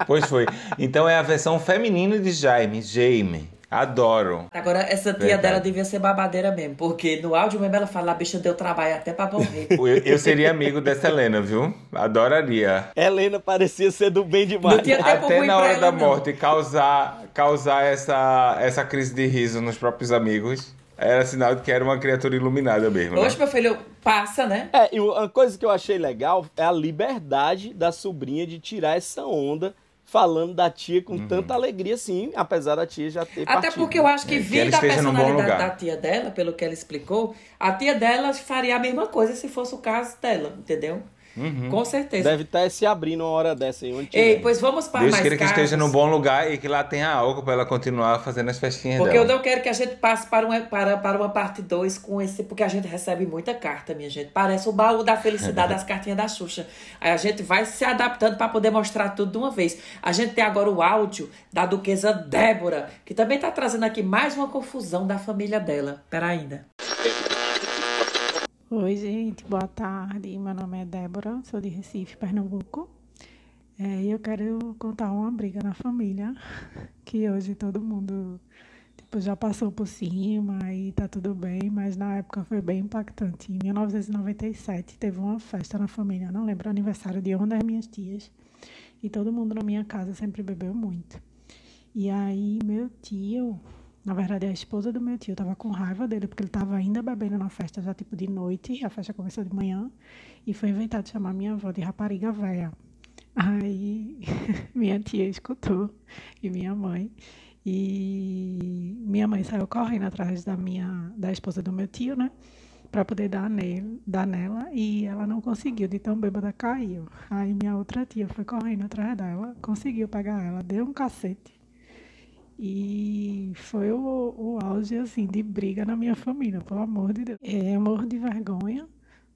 C: Pois foi. Então é a versão feminina de Jaime. Jaime. Adoro.
E: Agora, essa tia
C: Verdade.
E: dela devia ser babadeira mesmo, porque no áudio mesmo ela fala, a bicha deu trabalho até pra morrer.
C: Eu, eu seria amigo dessa Helena, viu? Adoraria.
D: Helena parecia ser do bem demais.
C: Até na hora da morte causar, causar essa, essa crise de riso nos próprios amigos. Era sinal de que era uma criatura iluminada mesmo. né?
E: Hoje, meu filho, passa, né?
D: É, e uma coisa que eu achei legal é a liberdade da sobrinha de tirar essa onda falando da tia com
C: Uhum.
D: tanta alegria, assim, apesar da tia já ter
E: Até
D: partido.
E: porque eu acho que,
C: É,
E: vindo a personalidade da tia dela, pelo que ela explicou, a tia dela faria a mesma coisa se fosse o caso dela, entendeu?
C: Uhum.
E: Com certeza.
D: Deve estar se abrindo uma hora dessa aí, onde
E: Ei, pois vamos para
C: Deus
E: mais
C: queira que
E: casos.
C: esteja num bom lugar e que lá tenha álcool pra ela continuar fazendo as festinhas
E: Porque eu
C: dela.
E: não quero que a gente passe para uma, para, para uma parte 2 com esse, porque a gente recebe muita carta, minha gente. Parece o baú da felicidade das cartinhas da Xuxa. Aí a gente vai se adaptando para poder mostrar tudo de uma vez. A gente tem agora o áudio da duquesa Débora, que também tá trazendo aqui mais uma confusão da família dela. Pera ainda.
M: Oi, gente, boa tarde. Meu nome é Débora, sou de Recife, Pernambuco. É, e eu quero contar uma briga na família, que hoje todo mundo tipo, já passou por cima e tá tudo bem, mas na época foi bem impactante. Em 1997 teve uma festa na família, não lembro aniversário de uma das minhas tias, e todo mundo na minha casa sempre bebeu muito. E aí meu tio, na verdade a esposa do meu tio tava com raiva dele porque ele tava ainda bebendo na festa já tipo de noite, a festa começou de manhã e foi inventado chamar minha avó de rapariga véia. Aí minha tia escutou e minha mãe e minha mãe saiu correndo atrás da minha da esposa do meu tio, né? Pra poder dar nele, dar nela e ela não conseguiu, de tão bêbada caiu. Aí minha outra tia foi correndo atrás dela, conseguiu pegar ela, deu um cacete. E foi o, o auge, assim, de briga na minha família, pelo amor de Deus. É, morro de vergonha,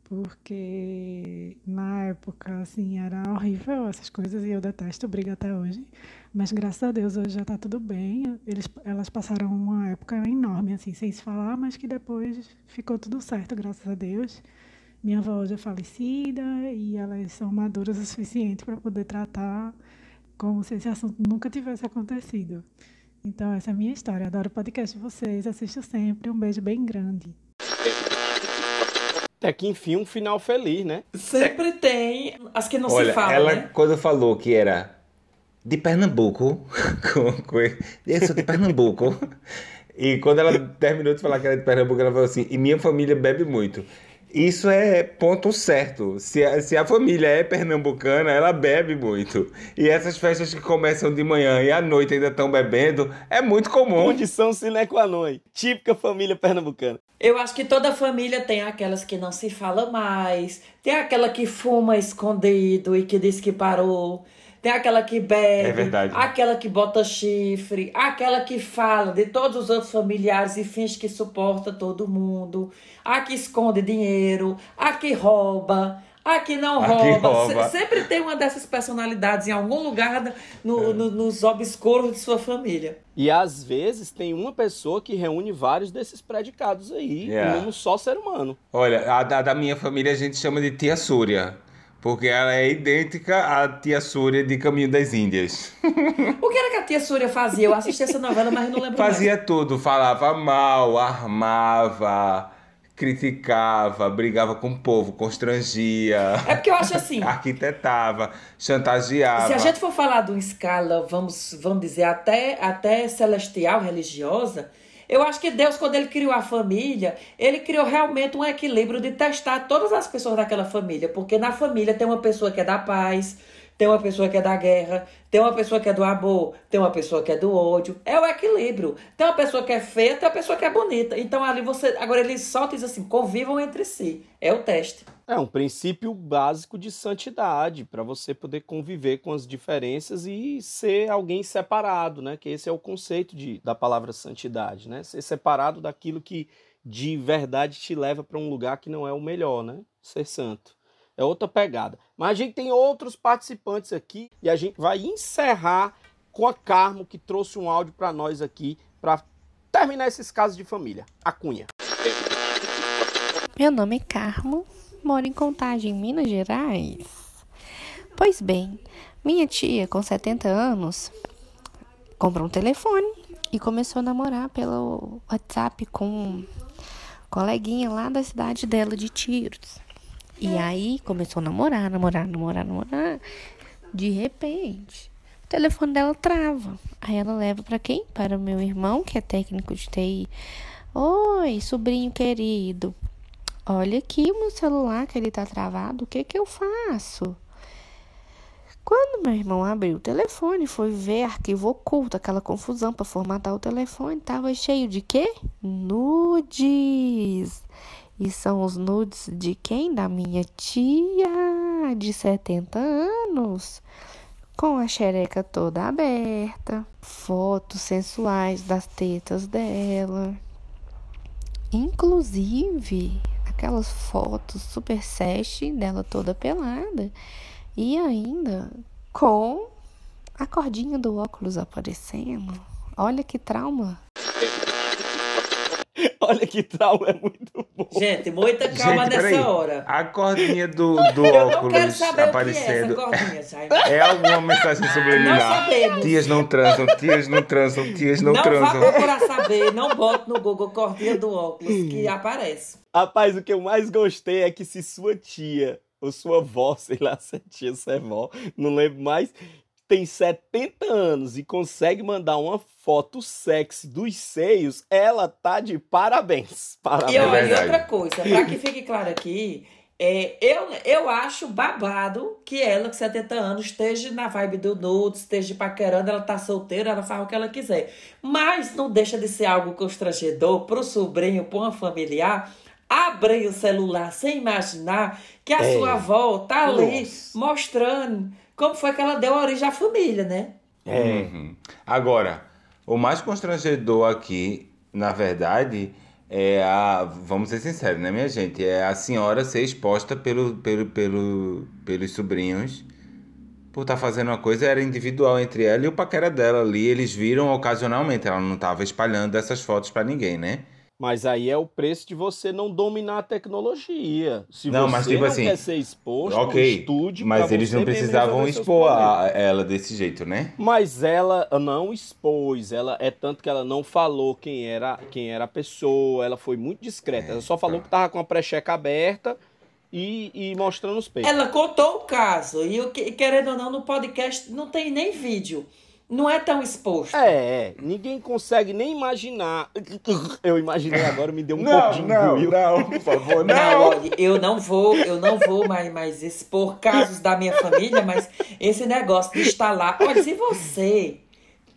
M: porque na época, assim, era horrível essas coisas e eu detesto briga até hoje. Mas graças a Deus hoje já tá tudo bem. Eles, elas passaram uma época enorme, assim, sem se falar, mas que depois ficou tudo certo, graças a Deus. Minha avó hoje é falecida e elas são maduras o suficiente para poder tratar como se esse assunto nunca tivesse acontecido. Então, essa é a minha história. Adoro o podcast de vocês, assisto sempre. Um beijo bem grande.
D: Até que enfim, um final feliz, né?
E: Sempre tem as que não
C: Olha,
E: se falam,
C: ela
E: né?
C: quando falou que era de Pernambuco, eu sou de Pernambuco, e quando ela terminou de falar que era de Pernambuco, ela falou assim, e minha família bebe muito. Isso é ponto certo. Se a, se a família é pernambucana, ela bebe muito. E essas festas que começam de manhã e à noite ainda estão bebendo, é muito comum.
D: Condição sine qua non. Típica família pernambucana.
E: Eu acho que toda família tem aquelas que não se fala mais, tem aquela que fuma escondido e que diz que parou, tem aquela que bebe,
C: É verdade.
E: aquela que bota chifre, aquela que fala de todos os outros familiares e finge que suporta todo mundo, a que esconde dinheiro, a que rouba. A que não
C: A que
E: rouba.
C: rouba.
E: Se- sempre tem uma dessas personalidades em algum lugar no- no- nos obscuros de sua família.
D: E às vezes tem uma pessoa que reúne vários desses predicados aí,
C: Yeah.
D: num só ser humano.
C: Olha, a da, da minha família a gente chama de tia Súria. Porque ela é idêntica à tia Súria de Caminho das Índias.
E: O que era que a tia Súria fazia? Eu assisti essa novela, mas não lembro mais.
C: Fazia tudo, falava mal, armava, criticava, brigava com o povo, constrangia.
E: É porque eu acho assim.
C: arquitetava, chantageava.
E: Se a gente for falar de uma escala, vamos, vamos dizer, até, até celestial, religiosa, eu acho que Deus, quando ele criou a família, ele criou realmente um equilíbrio de testar todas as pessoas daquela família. Porque na família tem uma pessoa que é da paz, tem uma pessoa que é da guerra, tem uma pessoa que é do amor, tem uma pessoa que é do ódio. É o equilíbrio. Tem uma pessoa que é feia, tem uma pessoa que é bonita. Então ali você. Agora ele só diz assim: convivam entre si. É o teste.
D: É um princípio básico de santidade, para você poder conviver com as diferenças e ser alguém separado, né? Que esse é o conceito de, da palavra santidade, né? Ser separado daquilo que de verdade te leva para um lugar que não é o melhor, né? Ser santo. É outra pegada. Mas a gente tem outros participantes aqui e a gente vai encerrar com a Carmo que trouxe um áudio para nós aqui para terminar esses casos de família. A Cunha.
N: Meu nome é Carmo moro em Contagem, Minas Gerais. Pois bem, minha tia, com 70 anos, comprou um telefone e começou a namorar pelo WhatsApp com um coleguinha lá da cidade dela de Tiros. E aí começou a namorar, namorar, namorar, namorar. De repente, o telefone dela trava. Aí ela leva para quem? Para o meu irmão, que é técnico de TI. Oi, sobrinho querido, Olha aqui meu celular que ele tá travado, o que que eu faço? Quando meu irmão abriu o telefone, foi ver arquivo oculto, aquela confusão para formatar o telefone, tava cheio de quê? Nudes. E são os nudes de quem? Da minha tia de 70 anos, com a xereca toda aberta, fotos sensuais das tetas dela. Inclusive, aquelas fotos super sexy dela toda pelada e ainda com a cordinha do óculos aparecendo. Olha que trauma.
D: Olha que trauma, é muito bom.
E: Gente, muita calma
C: Gente,
E: nessa
C: peraí.
E: hora.
C: A cordinha do, do
E: Eu não quero
C: óculos
E: saber
C: aparecendo.
E: o que é essa cordinha, Jaime.
C: É alguma mensagem
E: Não
C: subliminar.
E: sabemos.
C: Tias não transam, tias não transam, tias não,
E: Não, vá
C: transam.
E: procurar saber, não bote no Google cordinha do óculos que aparece.
D: Rapaz, o que eu mais gostei é que se sua tia, ou sua avó, sei lá se é tia, se é vó, não lembro mais, tem 70 anos e consegue mandar uma foto sexy dos seios, ela tá de parabéns. Parabéns.
E: E olha, e outra coisa, pra que fique claro aqui, é, eu, eu acho babado que ela, com 70 anos, esteja na vibe do nude, esteja paquerando, ela tá solteira, ela faz o que ela quiser. Mas não deixa de ser algo constrangedor pro sobrinho, pra uma familiar, abrir o celular sem imaginar que a
C: É.
E: sua avó tá ali
C: Nossa.
E: mostrando como foi que ela deu origem à família, né?
C: Uhum. Agora, o mais constrangedor aqui, na verdade, é a. Vamos ser sinceros, né, minha gente? É a senhora ser exposta pelo, pelo, pelo, pelos sobrinhos por estar fazendo uma coisa, era individual entre ela e o paquera dela ali. Eles viram ocasionalmente, ela não estava espalhando essas fotos pra ninguém, né?
D: Mas aí é o preço de você não dominar a tecnologia. Se
C: não,
D: você
C: mas tipo
D: não
C: assim.
D: quer ser exposto,
C: ok,
D: estude
C: mas eles não precisavam expor a- ela desse jeito, né?
D: Mas ela não expôs, ela é tanto que ela não falou quem era, quem era a pessoa, ela foi muito discreta. Ela só falou que tava com a precheca aberta e, e mostrando os peitos.
E: Ela contou o caso e, o que- querendo ou não, no podcast não tem nem vídeo. Não é tão exposto.
D: É, é, ninguém consegue nem imaginar. Eu imaginei agora, me deu um
C: Não,
D: pouco de
C: não,
D: engoio.
C: não, por favor,
E: Não, olha, eu não vou, eu não vou mais, mais expor casos da minha família, mas esse negócio de instalar. Olha, se você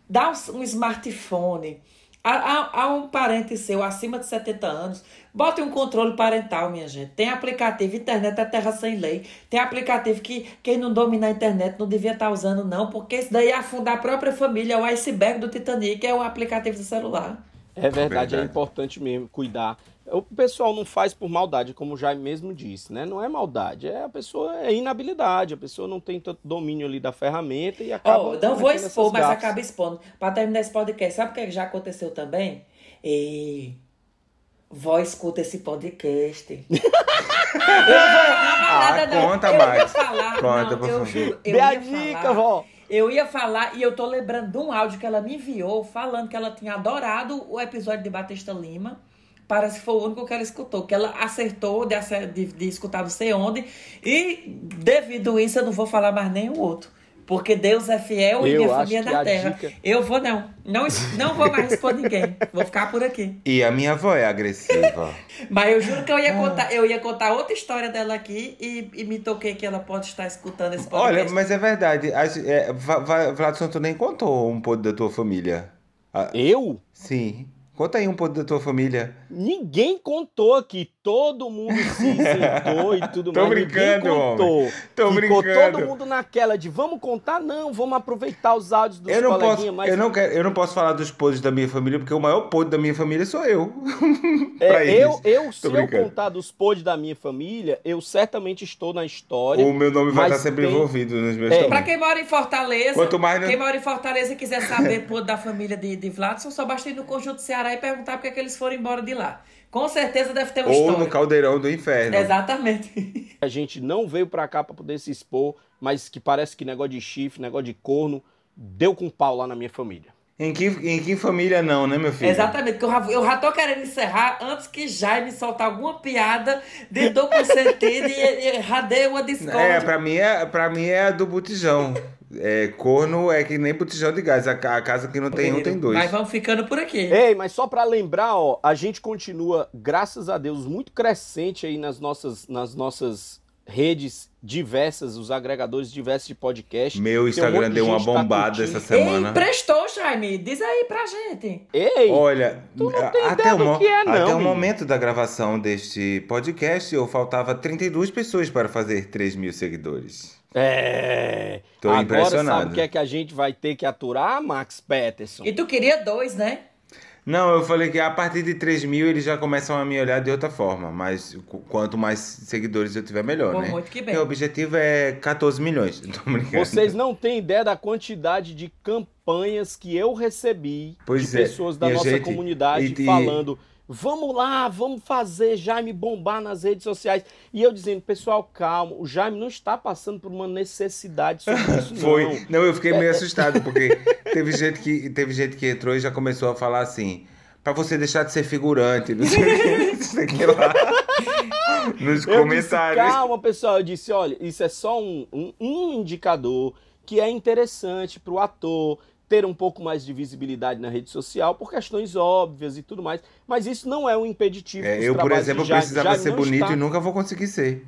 E: dá um smartphone a, a- a um parente seu acima de 70 anos, bote um controle parental, minha gente. Tem aplicativo, internet é terra sem lei. Tem aplicativo que quem não domina a internet não devia estar usando, não, porque isso daí afundar a própria família, é o iceberg do Titanic, é o aplicativo do celular.
D: É verdade, é
C: Verdade.
D: importante mesmo cuidar. O pessoal não faz por maldade, como o Jaime mesmo disse, né? Não é maldade, é a pessoa é inabilidade, a pessoa não tem tanto domínio ali da ferramenta e acaba.
E: Ó, não vou expor, mas acaba expondo. Pra terminar esse podcast, sabe o que já aconteceu também? E... Vó escuta esse podcast. eu não vou
C: Ah,
E: nada, não.
C: conta
E: eu Ia
C: mais.
E: falar,
C: Conta,
E: não,
C: por
E: eu
C: favor.
E: juro. Eu
D: Dê a
E: ia
D: dica,
E: falar,
D: vó.
E: Eu ia falar, e eu tô lembrando de um áudio que ela me enviou, falando que ela tinha adorado o episódio de Batista Lima, parece que foi o único que ela escutou, que ela acertou de, de, de escutar não sei onde, e devido a isso eu não vou falar mais nem o outro. Porque Deus é fiel e
D: Eu
E: minha família é
D: que
E: da
D: a
E: terra.
D: dica-
E: Eu vou não. não. Não vou mais expor ninguém. Vou ficar por aqui.
C: E a minha avó é agressiva.
E: Mas eu juro que eu
C: Ah.
E: ia contar, eu ia contar outra história dela aqui e, e me toquei que ela pode estar escutando esse
C: Olha,
E: podcast.
C: mas é verdade. A, é, Vladson, tu nem contou um podre da tua família.
D: Eu?
C: Sim. Conta aí um podre da tua família.
D: Ninguém contou aqui. Todo mundo se isentou e tudo
C: Tô
D: mais.
C: brincando,
D: Ninguém contou.
C: homem. Tô
D: Ficou
C: brincando.
D: todo mundo naquela de vamos contar? Não, vamos aproveitar os áudios dos
C: Eu não, posso,
D: mas
C: eu, não quero, eu não posso falar dos podres da minha família, porque o maior podre da minha família sou eu.
D: É, eu, eu, se eu
C: brincando.
D: contar dos podres da minha família, eu certamente estou na história.
C: O meu nome vai estar sempre
D: tem-
C: envolvido nos meus
D: É.
E: Pra quem mora em Fortaleza,
C: Quanto mais, né?
E: quem mora em Fortaleza e quiser saber podre da família de, de Vladson, só basta ir no Conjunto Ceará e perguntar por que que eles foram embora de lá. Com certeza deve ter uma
C: Ou
E: história.
C: no caldeirão do inferno.
E: Exatamente.
D: A gente não veio pra cá pra poder se expor, mas que parece que negócio de chifre, negócio de corno, deu com pau lá na minha família.
C: Em que, em que família não, né, meu filho?
E: Exatamente, que eu já, eu já tô querendo encerrar antes que Jaime soltar alguma piada de duplo sentido e, e já uma
C: É,
E: discórdia.
C: pra mim é, pra mim é a do botijão. É, corno é que nem botijão de gás. A, a casa que não tem um tem dois.
E: Mas vamos ficando por aqui.
D: Ei, mas só pra lembrar, ó, a gente continua, graças a Deus, muito crescente aí nas nossas, nas nossas redes diversas, os agregadores diversos de podcast.
C: Meu
D: um
C: Instagram
D: monte de
C: deu uma
D: tá
C: bombada
D: curtindo.
C: essa semana.
E: Ei, prestou, Jaime. Diz aí pra gente.
D: Ei,
C: Olha,
D: tem
C: até,
D: ideia
C: o,
D: do
C: mo-
D: que é, não,
C: até o momento da gravação deste podcast, eu faltava 32 pessoas para fazer 3 mil seguidores.
D: É.
C: Tô
D: Agora
C: impressionado.
D: sabe o que é que a gente vai ter que aturar, Max Peterson?
E: E tu queria dois, né?
C: Não, eu falei que a partir de 3 mil eles já começam a me olhar de outra forma. Mas qu- quanto mais seguidores eu tiver, melhor,
E: Bom,
C: né?
E: muito que bem.
C: Meu objetivo é 14 milhões.
D: Vocês não têm ideia da quantidade de campanhas que eu recebi
C: Pois
D: de
C: é,
D: pessoas da
C: minha
D: nossa
C: gente,
D: comunidade
C: e- e-
D: falando: vamos lá, vamos fazer Jaime bombar nas redes sociais. E eu dizendo, pessoal, calma, o Jaime não está passando por uma necessidade sobre isso,
C: Foi.
D: não.
C: Não, eu fiquei meio
D: é.
C: assustado, porque teve gente, que, teve gente que entrou e já começou a falar assim. Pra você deixar de ser figurante, não sei o que, não sei o que lá. Nos
D: Eu
C: comentários.
D: Disse, calma, pessoal. Eu disse, olha, isso é só um, um, um indicador que é interessante para o ator ter um pouco mais de visibilidade na rede social por questões óbvias e tudo mais. Mas isso não é um impeditivo.
C: É, eu, por exemplo,
D: Jaime.
C: precisava
D: Jaime
C: ser bonito
D: está-
C: e nunca vou conseguir ser.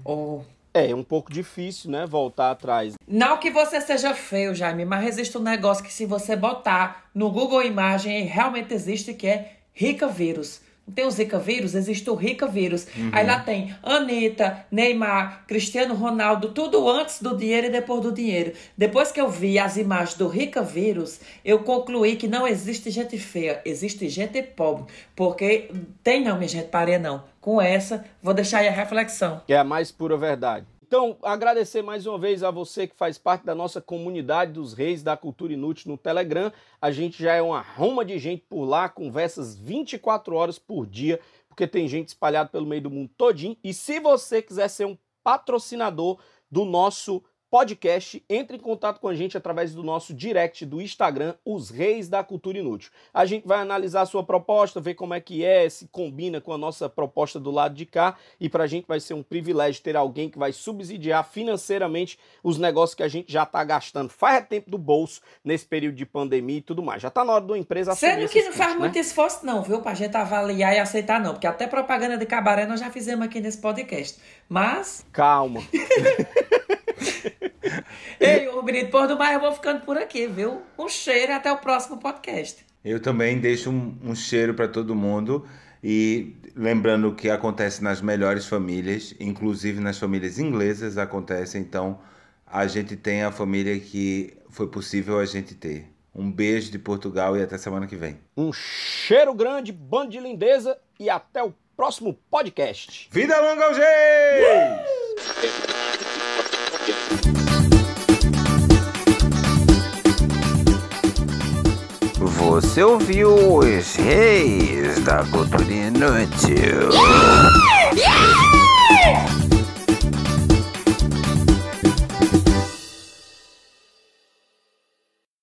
D: É, é um pouco difícil, né? Voltar atrás.
E: Não que você seja feio, Jaime, mas existe um negócio que se você botar no Google Imagem, realmente existe, que é Rica Vírus. Tem o Zika vírus, existe o Rica vírus.
O: Uhum.
E: Aí lá tem Anitta, Neymar, Cristiano Ronaldo, tudo antes do dinheiro e depois do dinheiro. Depois que eu vi as imagens do Rica vírus, eu concluí que não existe gente feia, existe gente pobre. Porque tem não, minha gente, parei não. Com essa, vou deixar aí a reflexão.
D: Que é a mais pura verdade. Então, agradecer mais uma vez a você que faz parte da nossa comunidade dos Reis da Cultura Inútil no Telegram. A gente já é uma roma de gente por lá, conversas 24 horas por dia, porque tem gente espalhada pelo meio do mundo todinho. E se você quiser ser um patrocinador do nosso podcast, entre em contato com a gente através do nosso direct do Instagram, Os Reis da Cultura Inútil. A gente vai analisar a sua proposta, ver como é que é, se combina com a nossa proposta do lado de cá, e pra gente vai ser um privilégio ter alguém que vai subsidiar financeiramente os negócios que a gente já tá gastando. Faz tempo do bolso nesse período de pandemia e tudo mais. Já tá na hora uma empresa
E: Sendo que não faz
D: custos,
E: muito
D: né?
E: esforço, não, viu? Pra gente avaliar e aceitar, não. Porque até propaganda de cabaré nós já fizemos aqui nesse podcast. Mas.
D: Calma.
E: Ei, ô menino, por do mais, eu vou ficando por aqui, viu? Um cheiro e até o próximo podcast.
C: Eu também deixo um, um cheiro para todo mundo e lembrando que acontece nas melhores famílias, inclusive nas famílias inglesas acontece, então a gente tem a família que foi possível a gente ter. Um beijo de Portugal e até semana que vem.
D: Um cheiro grande, bando de lindeza e até o próximo podcast.
C: Vida longa aos reis!
G: Você ouviu os reis da cultura inútil.
B: Yeah!